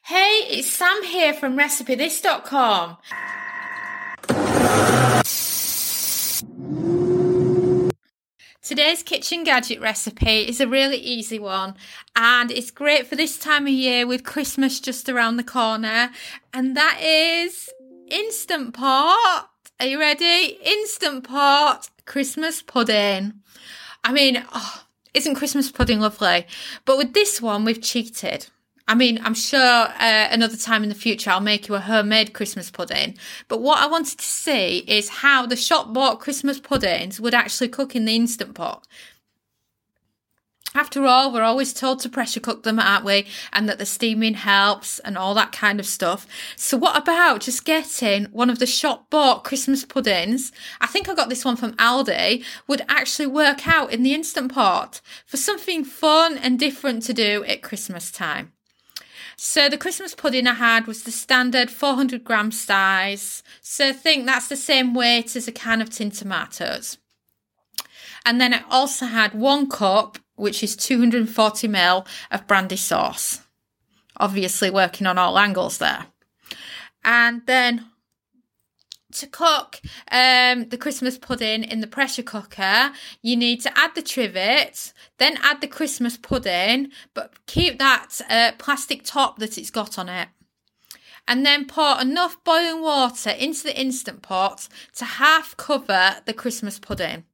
Hey, it's Sam here from RecipeThis.com. Today's kitchen gadget recipe is a really easy one and it's great for this time of year with Christmas just around the corner and that is Instant Pot. Are you ready? Instant Pot Christmas pudding. I mean, oh, isn't Christmas pudding lovely? But with this one, we've cheated. I mean, I'm sure uh, another time in the future I'll make you a homemade Christmas pudding. But what I wanted to see is how the shop bought Christmas puddings would actually cook in the Instant Pot. After all, we're always told to pressure cook them, aren't we? And that the steaming helps and all that kind of stuff. So what about just getting one of the shop bought Christmas puddings? I think I got this one from Aldi would actually work out in the Instant Pot for something fun and different to do at Christmas time. So the Christmas pudding I had was the standard 400 gram size. So I think that's the same weight as a can of tin tomatoes. And then I also had one cup which is 240 ml of brandy sauce. Obviously, working on all angles there. And then to cook um, the Christmas pudding in the pressure cooker, you need to add the trivet, then add the Christmas pudding, but keep that uh, plastic top that it's got on it. And then pour enough boiling water into the instant pot to half cover the Christmas pudding.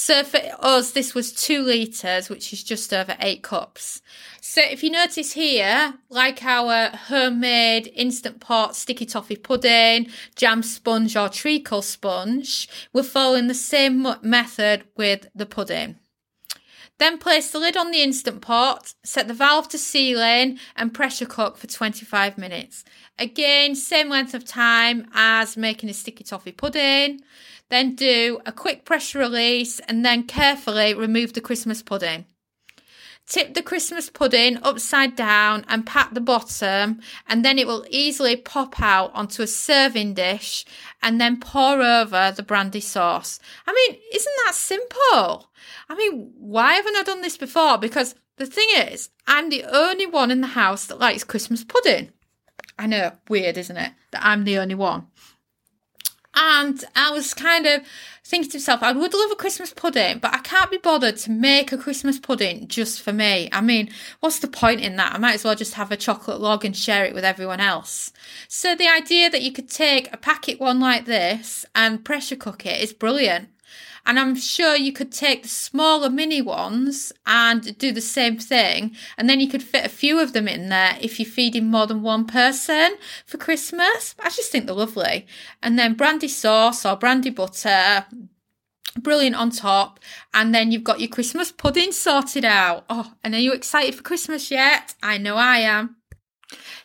So for us, this was two litres, which is just over eight cups. So if you notice here, like our homemade instant pot sticky toffee pudding, jam sponge or treacle sponge, we're following the same method with the pudding. Then place the lid on the instant pot, set the valve to sealing and pressure cook for 25 minutes. Again, same length of time as making a sticky toffee pudding. Then do a quick pressure release and then carefully remove the Christmas pudding. Tip the Christmas pudding upside down and pat the bottom, and then it will easily pop out onto a serving dish and then pour over the brandy sauce. I mean, isn't that simple? I mean, why haven't I done this before? Because the thing is, I'm the only one in the house that likes Christmas pudding. I know, weird, isn't it? That I'm the only one. And I was kind of thinking to myself, I would love a Christmas pudding, but I can't be bothered to make a Christmas pudding just for me. I mean, what's the point in that? I might as well just have a chocolate log and share it with everyone else. So the idea that you could take a packet one like this and pressure cook it is brilliant. And I'm sure you could take the smaller mini ones and do the same thing. And then you could fit a few of them in there if you're feeding more than one person for Christmas. I just think they're lovely. And then brandy sauce or brandy butter, brilliant on top. And then you've got your Christmas pudding sorted out. Oh, and are you excited for Christmas yet? I know I am.